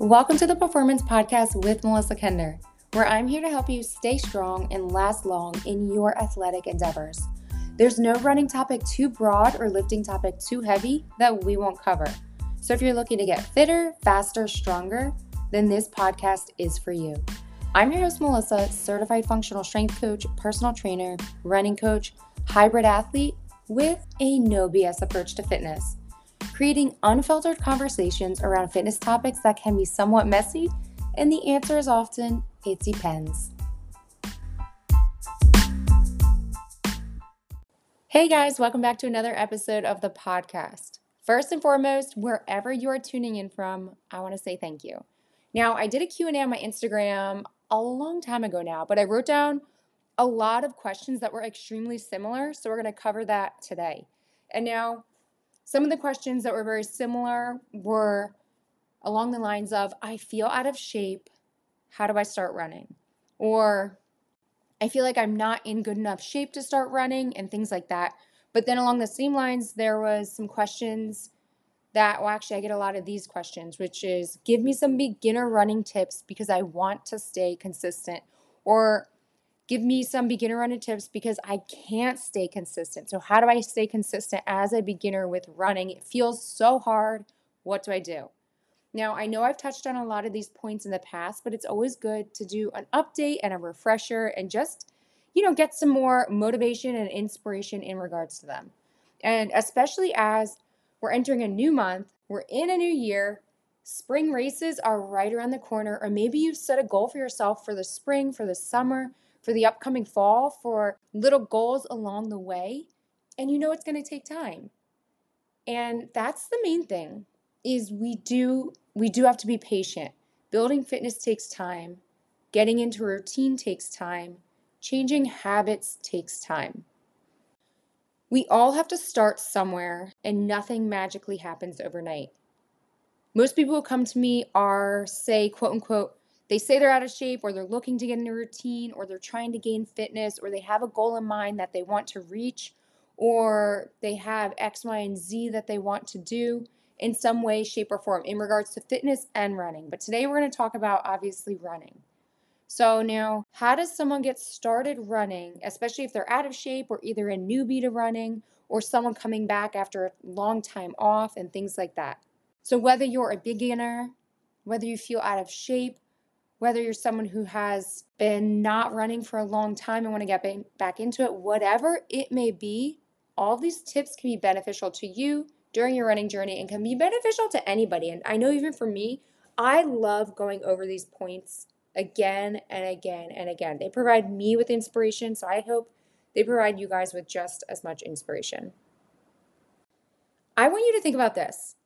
Welcome to the Performance Podcast with Melissa Kendter, where I'm here to help you stay strong and last long in your athletic endeavors. There's no running topic too broad or lifting topic too heavy that we won't cover. So if you're looking to get fitter, faster, stronger, then this podcast is for you. I'm your host, Melissa, certified functional strength coach, personal trainer, running coach, hybrid athlete with a no BS approach to fitness creating unfiltered conversations around fitness topics that can be somewhat messy? And the answer is often it depends. Hey guys, welcome back to another episode of the podcast. First and foremost, wherever you are tuning in from, I want to say thank you. Now, I did a Q&A on my Instagram a long time ago now, but I wrote down a lot of questions that were extremely similar, so we're going to cover that today. And now some of the questions that were very similar were along the lines of I feel out of shape. How do I start running? Or I feel like I'm not in good enough shape to start running and things like that. But then along the same lines, there was some questions that, well, actually, I get a lot of these questions, which is give me some beginner running tips because I want to stay consistent. Or give me some beginner running tips because I can't stay consistent. So, how do I stay consistent as a beginner with running? It feels so hard. What do I do? Now, I know I've touched on a lot of these points in the past, but it's always good to do an update and a refresher and just, you know, get some more motivation and inspiration in regards to them. And especially as we're entering a new month, we're in a new year, spring races are right around the corner, or maybe you've set a goal for yourself for the spring, for the summer, for the upcoming fall, for little goals along the way, and you know it's going to take time. And that's the main thing is we do we do have to be patient. Building fitness takes time. Getting into a routine takes time. Changing habits takes time. We all have to start somewhere, and nothing magically happens overnight. Most people who come to me are, say, quote unquote, they say they're out of shape or they're looking to get in a routine or they're trying to gain fitness or they have a goal in mind that they want to reach or they have X, Y, and Z that they want to do in some way, shape, or form in regards to fitness and running. But today we're going to talk about obviously running. So, now, how does someone get started running, especially if they're out of shape or either a newbie to running or someone coming back after a long time off and things like that? So, whether you're a beginner, whether you feel out of shape, whether you're someone who has been not running for a long time and want to get back into it, whatever it may be, all these tips can be beneficial to you during your running journey and can be beneficial to anybody. And I know even for me, I love going over these points again and again and again. They provide me with inspiration, so I hope they provide you guys with just as much inspiration. I want you to think about this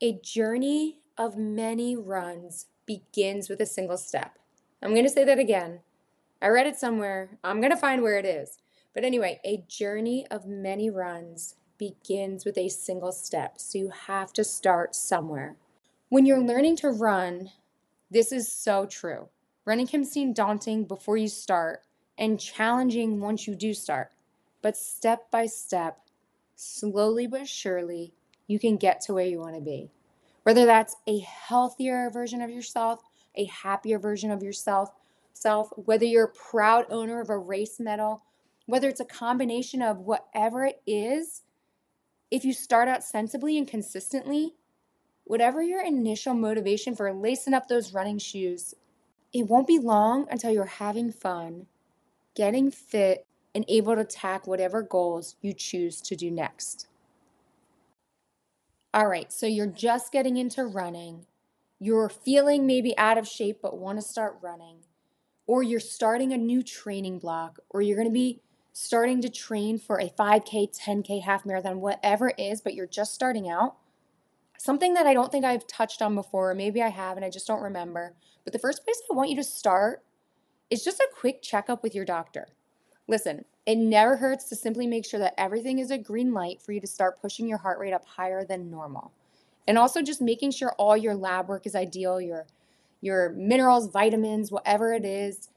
a journey of many runs begins with a single step. I'm going to say that again. I read it somewhere. I'm going to find where it is. But anyway, a journey of many runs begins with a single step. So you have to start somewhere. When you're learning to run, this is so true. Running can seem daunting before you start and challenging once you do start. But step by step, slowly but surely, you can get to where you want to be. Whether that's a healthier version of yourself, a happier version of yourself, self, whether you're a proud owner of a race medal, whether it's a combination of whatever it is, if you start out sensibly and consistently, whatever your initial motivation for lacing up those running shoes, it won't be long until you're having fun, getting fit, and able to tack whatever goals you choose to do next. All right, so you're just getting into running. You're feeling maybe out of shape but want to start running. Or you're starting a new training block, or you're going to be starting to train for a 5K, 10K, half marathon, whatever it is, but you're just starting out. Something that I don't think I've touched on before, or maybe I have and I just don't remember. But the first place I want you to start is just a quick checkup with your doctor. Listen, it never hurts to simply make sure that everything is a green light for you to start pushing your heart rate up higher than normal. And also just making sure all your lab work is ideal, your your minerals, vitamins, whatever it is,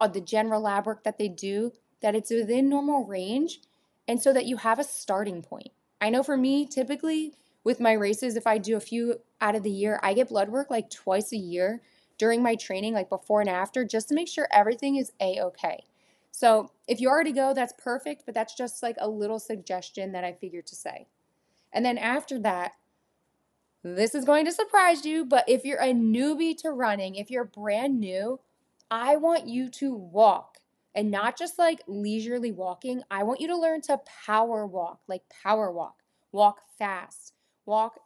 uh, the general lab work that they do, that it's within normal range and so that you have a starting point. I know for me, typically with my races, if I do a few out of the year, I get blood work like twice a year during my training, like before and after, just to make sure everything is a okay. So if you already go, that's perfect, but that's just like a little suggestion that I figured to say. And then after that, this is going to surprise you, but if you're a newbie to running, if you're brand new, I want you to walk and not just like leisurely walking. I want you to learn to power walk, like power walk, walk fast, walk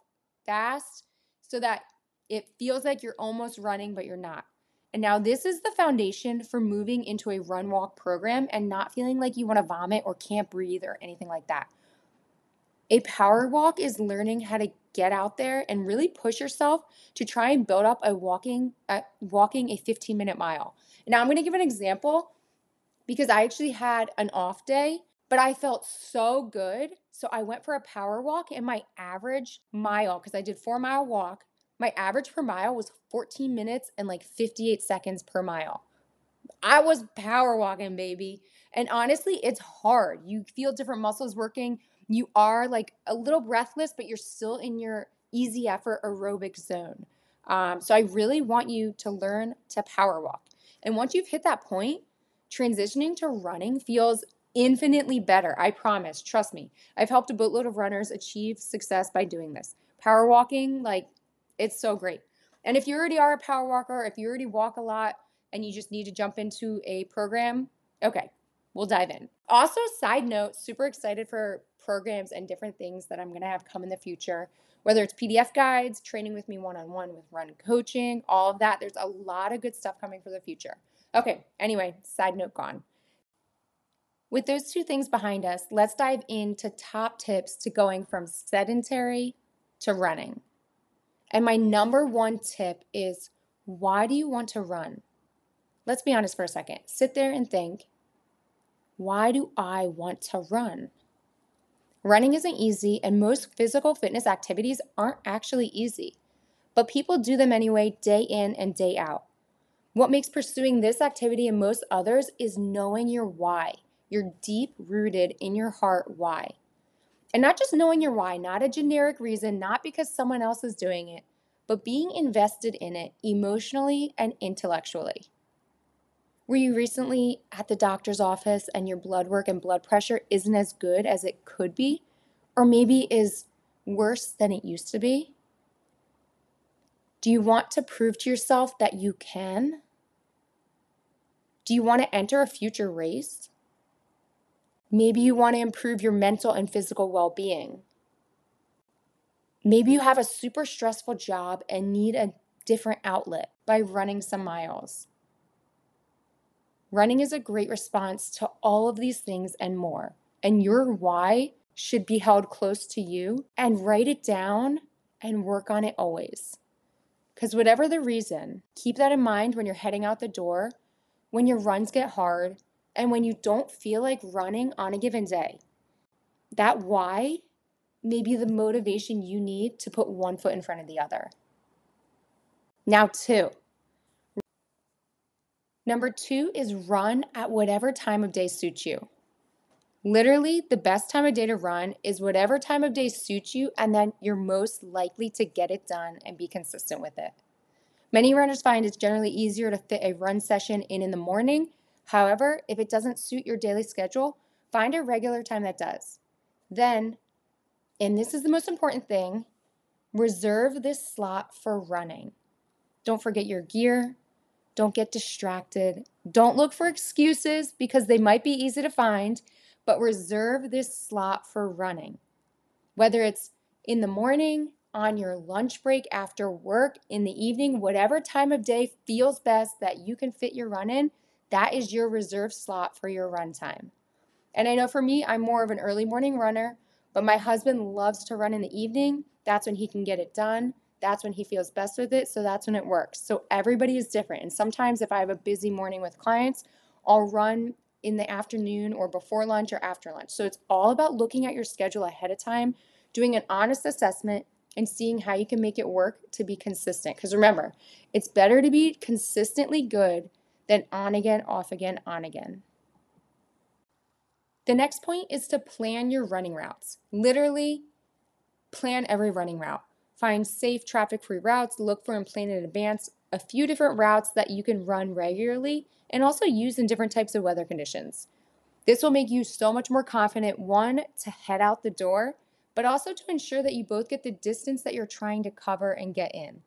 fast so that it feels like you're almost running, but you're not. And now, this is the foundation for moving into a run walk program and not feeling like you want to vomit or can't breathe or anything like that. A power walk is learning how to get out there and really push yourself to try and build up a walking uh, walking a 15 minute mile. Now I'm going to give an example because I actually had an off day, but I felt so good. So I went for a power walk and my average mile because I did 4 mile walk, my average per mile was 14 minutes and like 58 seconds per mile. I was power walking, baby. And honestly, it's hard. You feel different muscles working you are like a little breathless, but you're still in your easy effort aerobic zone. Um, so I really want you to learn to power walk. And once you've hit that point, transitioning to running feels infinitely better. I promise. Trust me. I've helped a boatload of runners achieve success by doing this. Power walking, like, it's so great. And if you already are a power walker, if you already walk a lot and you just need to jump into a program, okay, we'll dive in. Also, side note, super excited for programs and different things that I'm going to have come in the future, whether it's PDF guides, training with me one on one with run coaching, all of that. There's a lot of good stuff coming for the future. Okay, anyway, side note gone. With those two things behind us, let's dive into top tips to going from sedentary to running. And my number one tip is why do you want to run? Let's be honest for a second. Sit there and think why do I want to run? Running isn't easy, and most physical fitness activities aren't actually easy, but people do them anyway, day in and day out. What makes pursuing this activity and most others is knowing your why, your deep rooted in your heart why. And not just knowing your why, not a generic reason, not because someone else is doing it, but being invested in it emotionally and intellectually. Were you recently at the doctor's office and your blood work and blood pressure isn't as good as it could be? Or maybe is worse than it used to be? Do you want to prove to yourself that you can? Do you want to enter a future race? Maybe you want to improve your mental and physical well being. Maybe you have a super stressful job and need a different outlet by running some miles. Running is a great response to all of these things and more. And your why should be held close to you and write it down and work on it always. Because whatever the reason, keep that in mind when you're heading out the door, when your runs get hard, and when you don't feel like running on a given day. That why may be the motivation you need to put one foot in front of the other. Now, two, Number two is run at whatever time of day suits you. Literally, the best time of day to run is whatever time of day suits you, and then you're most likely to get it done and be consistent with it. Many runners find it's generally easier to fit a run session in in the morning. However, if it doesn't suit your daily schedule, find a regular time that does. Then, and this is the most important thing, reserve this slot for running. Don't forget your gear, don't get distracted. Don't look for excuses because they might be easy to find, but reserve this slot for running. Whether it's in the morning, on your lunch break after work, in the evening, whatever time of day feels best that you can fit your run in, that is your reserve slot for your run time. And I know for me, I'm more of an early morning runner, but my husband loves to run in the evening. That's when he can get it done that's when he feels best with it. So that's when it works. So everybody is different. And sometimes if I have a busy morning with clients, I'll run in the afternoon or before lunch or after lunch. So it's all about looking at your schedule ahead of time, doing an honest assessment, and seeing how you can make it work to be consistent. Because remember, it's better to be consistently good than on again, off again, on again. The next point is to plan your running routes. Literally, plan every running route. Find safe, traffic free routes, look for and plan in advance a few different routes that you can run regularly and also use in different types of weather conditions. This will make you so much more confident, one, to head out the door, but also to ensure that you both get the distance that you're trying to cover and get in.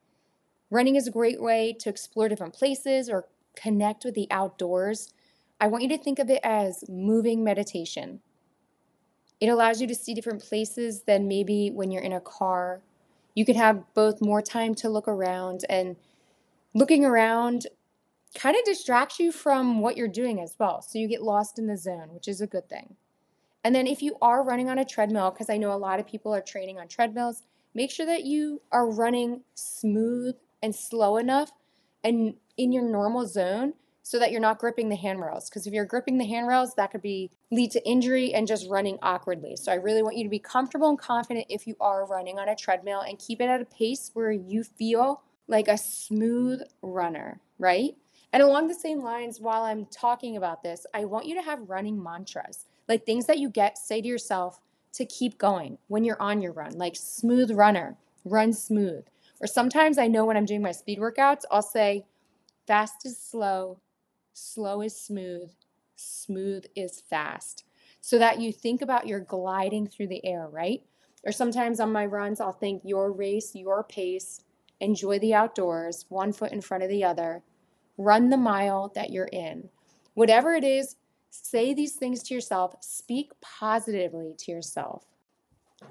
Running is a great way to explore different places or connect with the outdoors. I want you to think of it as moving meditation. It allows you to see different places than maybe when you're in a car. You can have both more time to look around and looking around kind of distracts you from what you're doing as well. So you get lost in the zone, which is a good thing. And then if you are running on a treadmill, because I know a lot of people are training on treadmills, make sure that you are running smooth and slow enough and in your normal zone so that you're not gripping the handrails. Because if you're gripping the handrails, that could be lead to injury and just running awkwardly. So I really want you to be comfortable and confident if you are running on a treadmill and keep it at a pace where you feel like a smooth runner, right? And along the same lines, while I'm talking about this, I want you to have running mantras, like things that you get, say to yourself to keep going when you're on your run, like smooth runner, run smooth. Or sometimes I know when I'm doing my speed workouts, I'll say fast is slow, slow is smooth, smooth is fast. So that you think about your gliding through the air, right? Or sometimes on my runs, I'll think your race, your pace, enjoy the outdoors, one foot in front of the other, Run the mile that you're in. Whatever it is, say these things to yourself, speak positively to yourself.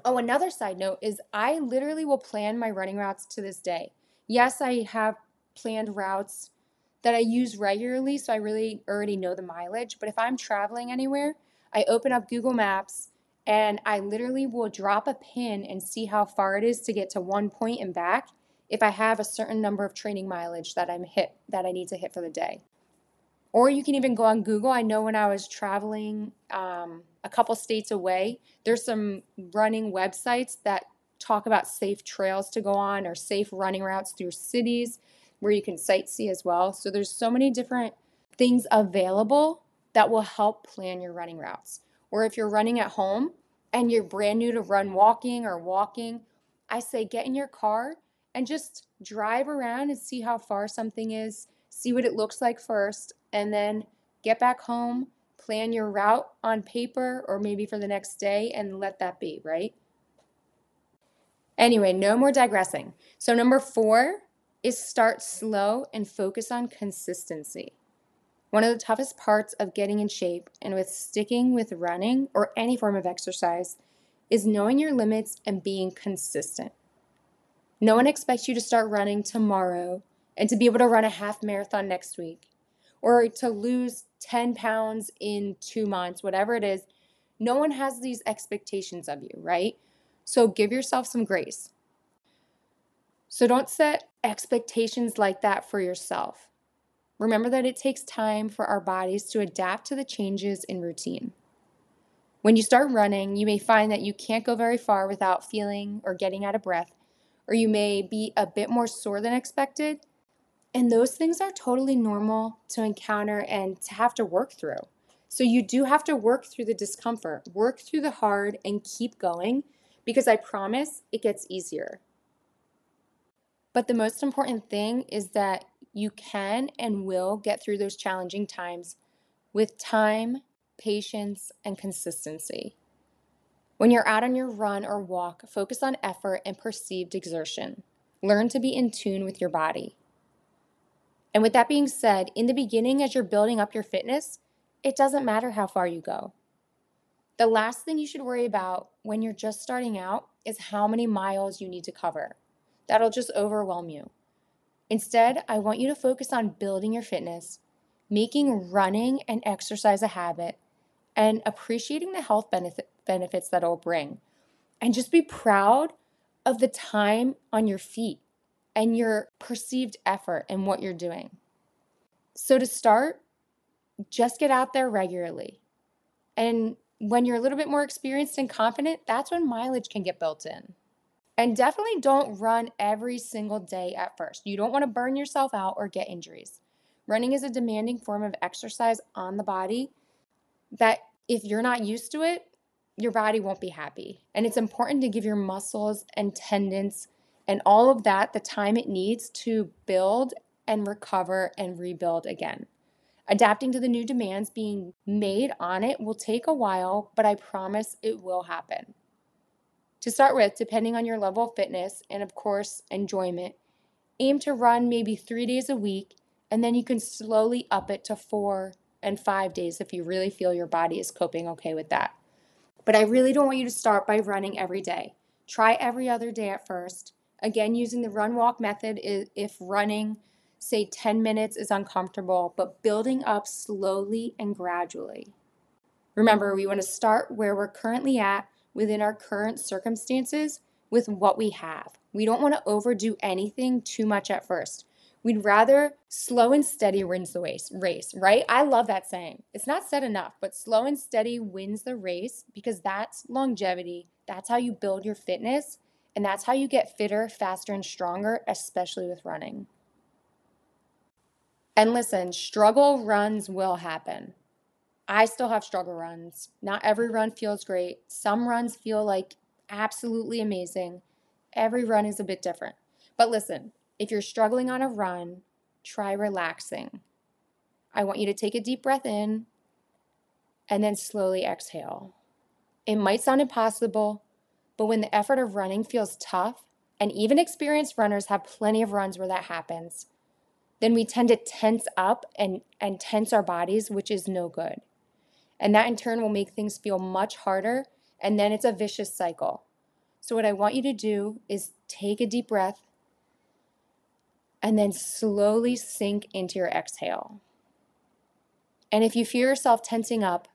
Oh, another side note is I literally will plan my running routes to this day. Yes, I have planned routes that I use regularly, so I really already know the mileage. But if I'm traveling anywhere, I open up Google Maps and I literally will drop a pin and see how far it is to get to one point and back if I have a certain number of training mileage that I'm hit that I need to hit for the day. Or you can even go on Google. I know when I was traveling um, a couple states away, there's some running websites that talk about safe trails to go on or safe running routes through cities where you can sightsee as well. So there's so many different things available that will help plan your running routes. Or if you're running at home and you're brand new to run walking or walking, I say get in your car and just drive around and see how far something is, see what it looks like first, and then get back home, plan your route on paper or maybe for the next day, and let that be, right? Anyway, no more digressing. So, number four is start slow and focus on consistency. One of the toughest parts of getting in shape and with sticking with running or any form of exercise is knowing your limits and being consistent. No one expects you to start running tomorrow and to be able to run a half marathon next week or to lose 10 pounds in two months, whatever it is. No one has these expectations of you, right? So give yourself some grace. So don't set expectations like that for yourself. Remember that it takes time for our bodies to adapt to the changes in routine. When you start running, you may find that you can't go very far without feeling or getting out of breath or you may be a bit more sore than expected. And those things are totally normal to encounter and to have to work through. So you do have to work through the discomfort, work through the hard, and keep going because I promise it gets easier. But the most important thing is that you can and will get through those challenging times with time, patience, and consistency. When you're out on your run or walk, focus on effort and perceived exertion. Learn to be in tune with your body. And with that being said, in the beginning, as you're building up your fitness, it doesn't matter how far you go. The last thing you should worry about when you're just starting out is how many miles you need to cover. That'll just overwhelm you. Instead, I want you to focus on building your fitness, making running and exercise a habit, and appreciating the health benefit, benefits that it'll bring. And just be proud of the time on your feet and your perceived effort and what you're doing. So, to start, just get out there regularly. And when you're a little bit more experienced and confident, that's when mileage can get built in. And definitely don't run every single day at first. You don't want to burn yourself out or get injuries. Running is a demanding form of exercise on the body that if you're not used to it, your body won't be happy. And it's important to give your muscles and tendons and all of that the time it needs to build and recover and rebuild again. Adapting to the new demands being made on it will take a while, but I promise it will happen. To start with, depending on your level of fitness and, of course, enjoyment, aim to run maybe three days a week, and then you can slowly up it to four and five days if you really feel your body is coping okay with that. But I really don't want you to start by running every day. Try every other day at first. Again, using the run walk method if running say 10 minutes is uncomfortable, but building up slowly and gradually. Remember, we want to start where we're currently at within our current circumstances with what we have. We don't want to overdo anything too much at first. We'd rather slow and steady wins the race, race, right? I love that saying. It's not said enough, but slow and steady wins the race because that's longevity. That's how you build your fitness, and that's how you get fitter, faster, and stronger, especially with running. And listen, struggle runs will happen. I still have struggle runs. Not every run feels great. Some runs feel like absolutely amazing. Every run is a bit different. But listen, if you're struggling on a run, try relaxing. I want you to take a deep breath in and then slowly exhale. It might sound impossible, but when the effort of running feels tough, and even experienced runners have plenty of runs where that happens, then we tend to tense up and, and tense our bodies, which is no good. And that in turn will make things feel much harder, and then it's a vicious cycle. So, what I want you to do is take a deep breath and then slowly sink into your exhale. And if you feel yourself tensing up,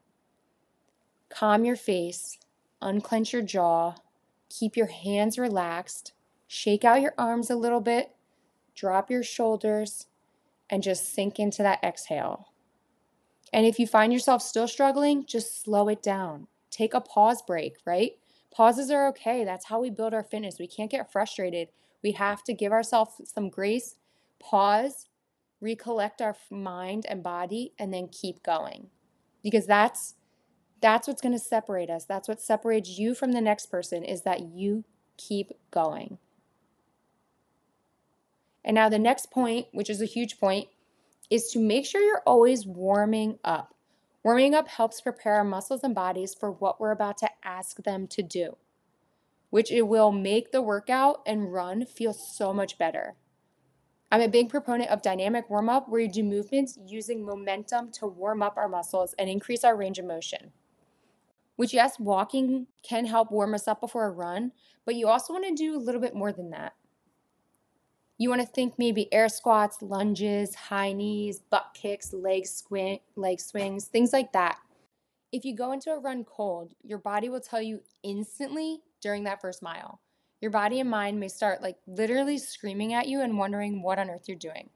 calm your face, unclench your jaw, keep your hands relaxed, shake out your arms a little bit, drop your shoulders, and just sink into that exhale. And if you find yourself still struggling, just slow it down. Take a pause break, right? Pauses are okay. That's how we build our fitness. We can't get frustrated. We have to give ourselves some grace, pause, recollect our mind and body, and then keep going. Because that's that's what's going to separate us. That's what separates you from the next person is that you keep going. And now the next point, which is a huge point, is to make sure you're always warming up. Warming up helps prepare our muscles and bodies for what we're about to ask them to do, which it will make the workout and run feel so much better. I'm a big proponent of dynamic warm up where you do movements using momentum to warm up our muscles and increase our range of motion. Which, yes, walking can help warm us up before a run, but you also want to do a little bit more than that. You want to think maybe air squats, lunges, high knees, butt kicks, leg, squint, leg swings, things like that. If you go into a run cold, your body will tell you instantly during that first mile. Your body and mind may start like literally screaming at you and wondering what on earth you're doing.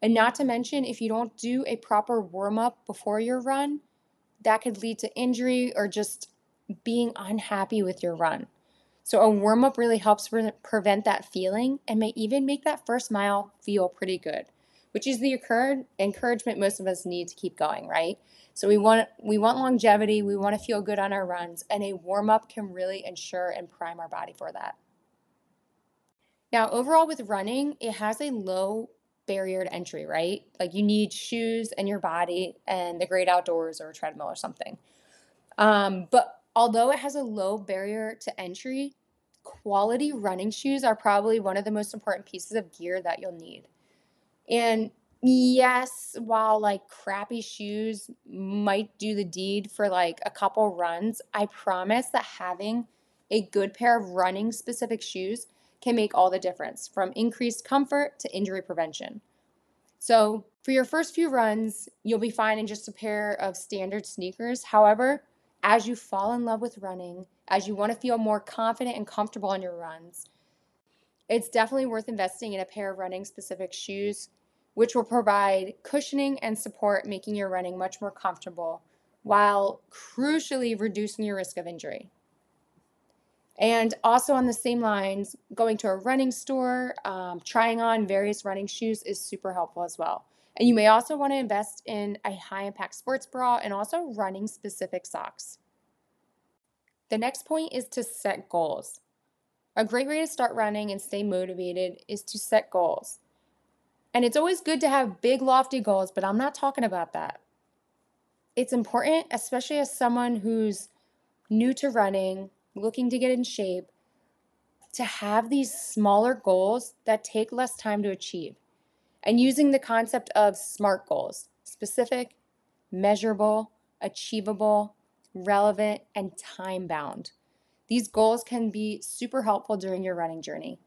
And not to mention, if you don't do a proper warm up before your run, that could lead to injury or just being unhappy with your run. So a warm up really helps pre- prevent that feeling and may even make that first mile feel pretty good, which is the occurred encouragement most of us need to keep going, right? So we want we want longevity, we want to feel good on our runs, and a warm up can really ensure and prime our body for that. Now, overall with running, it has a low barrier to entry, right? Like you need shoes and your body and the great outdoors or a treadmill or something. Um, but although it has a low barrier to entry, quality running shoes are probably one of the most important pieces of gear that you'll need. And yes, while like crappy shoes might do the deed for like a couple runs, I promise that having a good pair of running specific shoes can make all the difference from increased comfort to injury prevention. So, for your first few runs, you'll be fine in just a pair of standard sneakers. However, as you fall in love with running, as you want to feel more confident and comfortable on your runs, it's definitely worth investing in a pair of running specific shoes, which will provide cushioning and support, making your running much more comfortable while crucially reducing your risk of injury. And also, on the same lines, going to a running store, um, trying on various running shoes is super helpful as well. And you may also want to invest in a high impact sports bra and also running specific socks. The next point is to set goals. A great way to start running and stay motivated is to set goals. And it's always good to have big, lofty goals, but I'm not talking about that. It's important, especially as someone who's new to running, looking to get in shape, to have these smaller goals that take less time to achieve. And using the concept of SMART goals specific, measurable, achievable, relevant, and time bound. These goals can be super helpful during your running journey.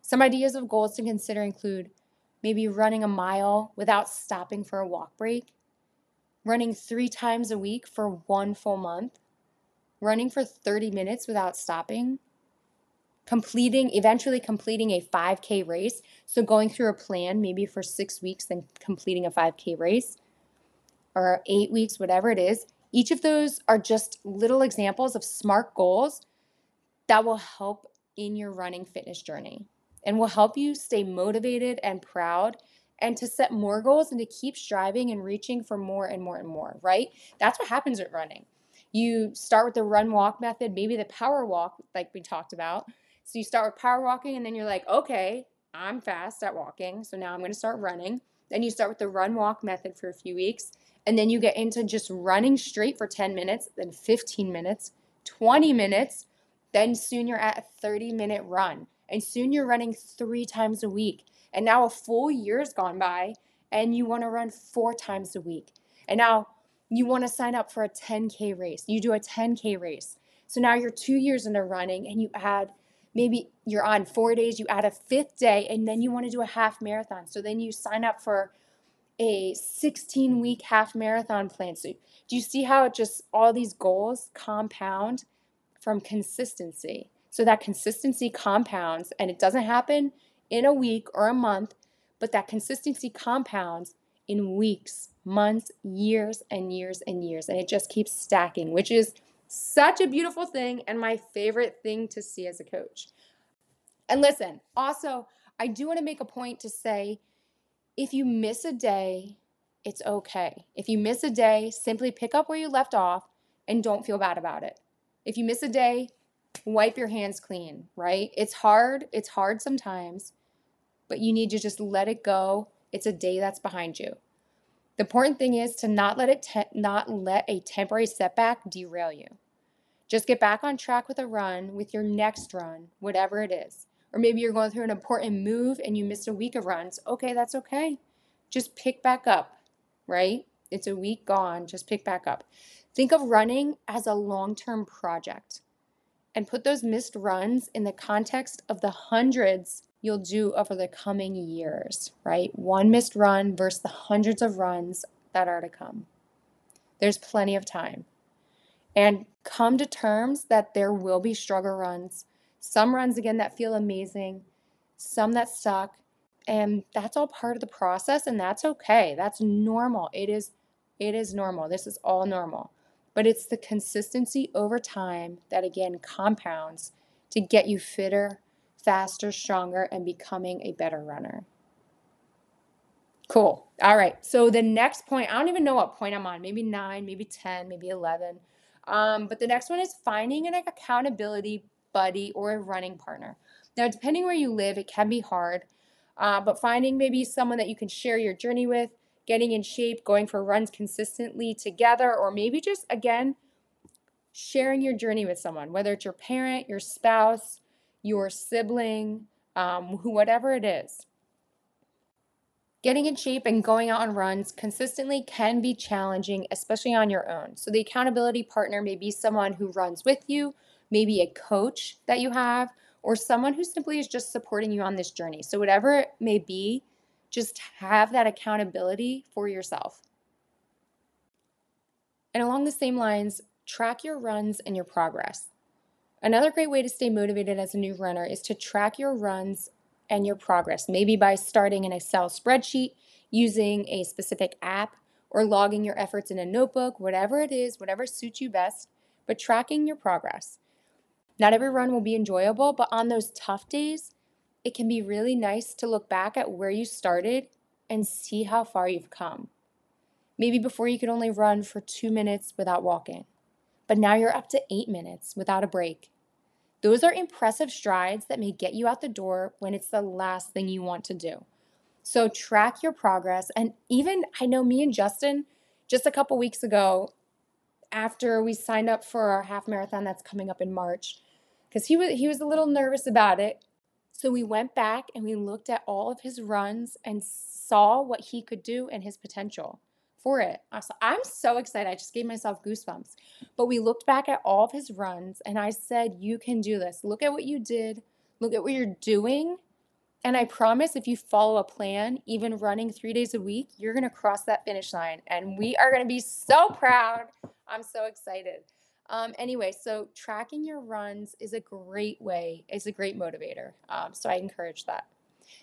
Some ideas of goals to consider include maybe running a mile without stopping for a walk break, running three times a week for one full month, running for 30 minutes without stopping, completing, eventually completing a 5K race. So going through a plan maybe for six weeks, then completing a 5K race, or eight weeks, whatever it is. Each of those are just little examples of SMART goals that will help in your running fitness journey and will help you stay motivated and proud and to set more goals and to keep striving and reaching for more and more and more, right? That's what happens with running. You start with the run walk method, maybe the power walk, like we talked about. So you start with power walking, and then you're like, okay, I'm fast at walking. So now I'm going to start running. Then you start with the run walk method for a few weeks. And then you get into just running straight for 10 minutes, then 15 minutes, 20 minutes. Then soon you're at a 30 minute run. And soon you're running three times a week. And now a full year's gone by and you want to run four times a week. And now you want to sign up for a 10K race. You do a 10K race. So now you're two years into running and you add maybe you're on four days, you add a fifth day, and then you want to do a half marathon. So then you sign up for a 16 week half marathon plan. So do you see how it just all these goals compound from consistency? So that consistency compounds and it doesn't happen in a week or a month, but that consistency compounds in weeks, months, years, and years and years. And it just keeps stacking, which is such a beautiful thing and my favorite thing to see as a coach. And listen, also, I do want to make a point to say if you miss a day, it's okay. If you miss a day, simply pick up where you left off and don't feel bad about it. If you miss a day, wipe your hands clean, right? It's hard. It's hard sometimes, but you need to just let it go. It's a day that's behind you. The important thing is to not let it te- not let a temporary setback derail you. Just get back on track with a run with your next run, whatever it is. Or maybe you're going through an important move and you missed a week of runs. Okay, that's okay. Just pick back up, right? It's a week gone, just pick back up. Think of running as a long-term project and put those missed runs in the context of the hundreds you'll do over the coming years, right? One missed run versus the hundreds of runs that are to come. There's plenty of time. And come to terms that there will be struggle runs, some runs again that feel amazing, some that suck, and that's all part of the process and that's okay. That's normal. It is it is normal. This is all normal but it's the consistency over time that again compounds to get you fitter, faster, stronger, and becoming a better runner. Cool. All right. So the next point, I don't even know what point I'm on. Maybe nine, maybe 10, maybe 11. Um, but the next one is finding an accountability buddy or a running partner. Now, depending where you live, it can be hard, uh, but finding maybe someone that you can share your journey with getting in shape, going for runs consistently together, or maybe just again, sharing your journey with someone, whether it's your parent, your spouse, your sibling, um, whatever it is. Getting in shape and going out on runs consistently can be challenging, especially on your own. So, the accountability partner may be someone who runs with you, maybe a coach that you have, or someone who simply is just supporting you on this journey. So, whatever it may be, just have that accountability for yourself. And along the same lines, track your runs and your progress. Another great way to stay motivated as a new runner is to track your runs and your progress, maybe by starting an Excel spreadsheet, using a specific app, or logging your efforts in a notebook, whatever it is, whatever suits you best, but tracking your progress. Not every run will be enjoyable, but on those tough days, it can be really nice to look back at where you started and see how far you've come. Maybe before you could only run for two minutes without walking. but now you're up to eight minutes without a break. Those are impressive strides that may get you out the door when it's the last thing you want to do. So track your progress. And even I know me and Justin, just a couple weeks ago, after we signed up for our half marathon that's coming up in March, because he was he was a little nervous about it. So we went back and we looked at all of his runs and saw what he could do and his potential for it. I'm so excited. I just gave myself goosebumps. But we looked back at all of his runs and I said, You can do this. Look at what you did. Look at what you're doing. And I promise if you follow a plan, even running three days a week, you're going to cross that finish line. And we are going to be so proud. I'm so excited. Um, anyway, so tracking your runs is a great way, is a great motivator. Um, so I encourage that.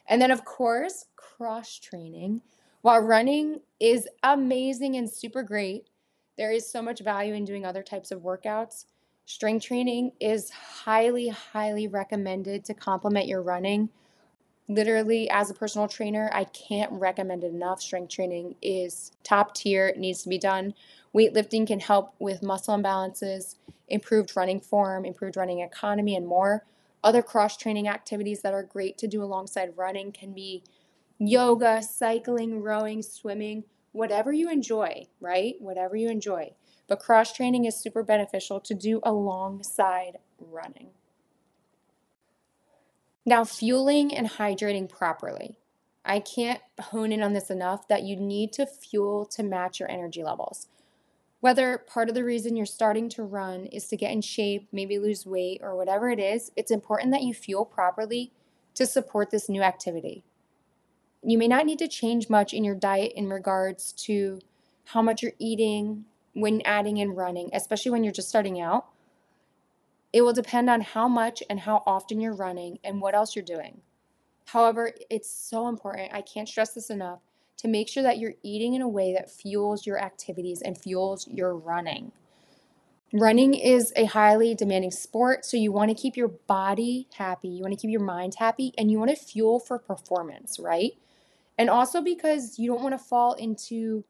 And then, of course, cross training. While running is amazing and super great, there is so much value in doing other types of workouts. Strength training is highly, highly recommended to complement your running. Literally, as a personal trainer, I can't recommend it enough. Strength training is top tier, it needs to be done. Weightlifting can help with muscle imbalances, improved running form, improved running economy, and more. Other cross training activities that are great to do alongside running can be yoga, cycling, rowing, swimming, whatever you enjoy, right? Whatever you enjoy. But cross training is super beneficial to do alongside running. Now, fueling and hydrating properly. I can't hone in on this enough that you need to fuel to match your energy levels. Whether part of the reason you're starting to run is to get in shape, maybe lose weight, or whatever it is, it's important that you fuel properly to support this new activity. You may not need to change much in your diet in regards to how much you're eating when adding in running, especially when you're just starting out. It will depend on how much and how often you're running and what else you're doing. However, it's so important, I can't stress this enough, to make sure that you're eating in a way that fuels your activities and fuels your running. Running is a highly demanding sport, so you want to keep your body happy, you want to keep your mind happy, and you want to fuel for performance, right? And also because you don't want to fall into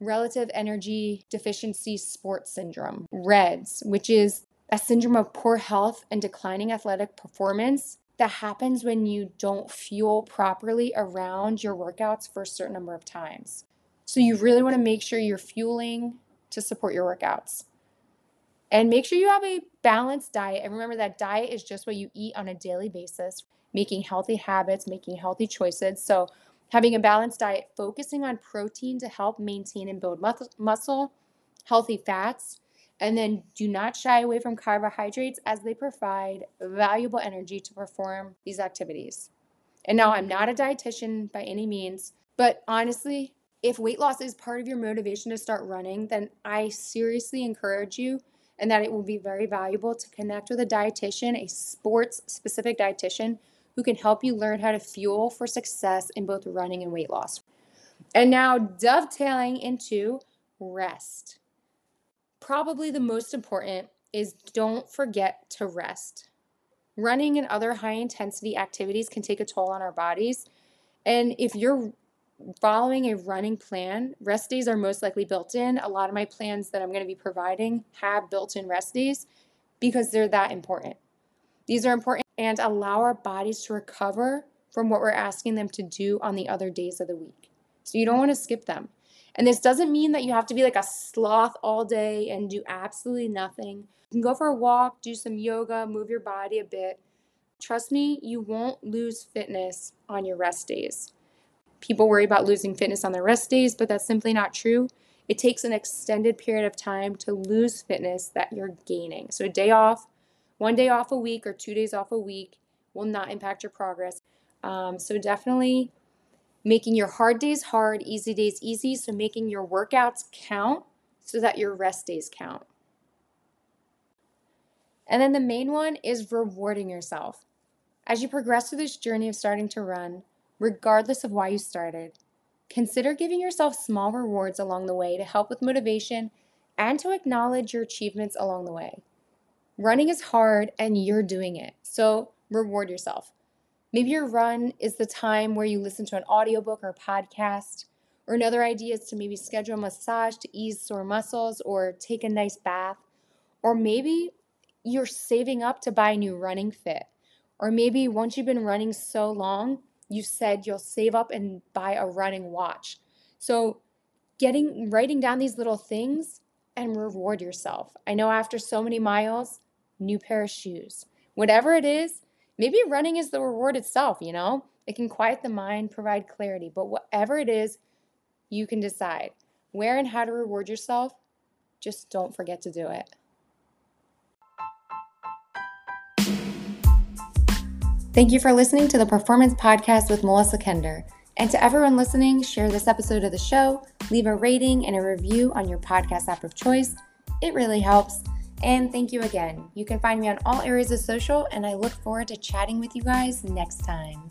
relative energy deficiency sports syndrome, REDS, which is a syndrome of poor health and declining athletic performance that happens when you don't fuel properly around your workouts for a certain number of times. So you really want to make sure you're fueling to support your workouts. And make sure you have a balanced diet. And remember that diet is just what you eat on a daily basis, making healthy habits, making healthy choices. So Having a balanced diet, focusing on protein to help maintain and build muscle, healthy fats, and then do not shy away from carbohydrates as they provide valuable energy to perform these activities. And now I'm not a dietitian by any means, but honestly, if weight loss is part of your motivation to start running, then I seriously encourage you and that it will be very valuable to connect with a dietitian, a sports specific dietitian who can help you learn how to fuel for success in both running and weight loss. And now, dovetailing into rest. Probably the most important is don't forget to rest. Running and other high intensity activities can take a toll on our bodies. And if you're following a running plan, rest days are most likely built in. A lot of my plans that I'm going to be providing have built in rest days because they're that important. These are important and allow our bodies to recover from what we're asking them to do on the other days of the week. So you don't want to skip them. And this doesn't mean that you have to be like a sloth all day and do absolutely nothing. You can go for a walk, do some yoga, move your body a bit. Trust me, you won't lose fitness on your rest days. People worry about losing fitness on their rest days, but that's simply not true. It takes an extended period of time to lose fitness that you're gaining. So, a day off, one day off a week or two days off a week will not impact your progress. Um, so definitely making your hard days hard, easy days easy. So making your workouts count so that your rest days count. And then the main one is rewarding yourself. As you progress through this journey of starting to run, regardless of why you started, consider giving yourself small rewards along the way to help with motivation and to acknowledge your achievements along the way. Running is hard and you're doing it. So reward yourself. Maybe your run is the time where you listen to an audiobook or podcast. Or another idea is to maybe schedule a massage to ease sore muscles or take a nice bath. Or maybe you're saving up to buy a new running fit. Or maybe once you've been running so long, you said you'll save up and buy a running watch. So, getting writing down these little things and reward yourself. I know after so many miles, new pair of shoes. Whatever it is, maybe running is the reward itself, you know? It can quiet the mind, provide clarity, but whatever it is, you can decide where and how to reward yourself. Just don't forget to do it. Thank you for listening to the Performance Podcast with Melissa Kendter. And to everyone listening, share this episode of the show, leave a rating and a review on your podcast app of choice. It really helps. And thank you again. You can find me on all areas of social, and I look forward to chatting with you guys next time.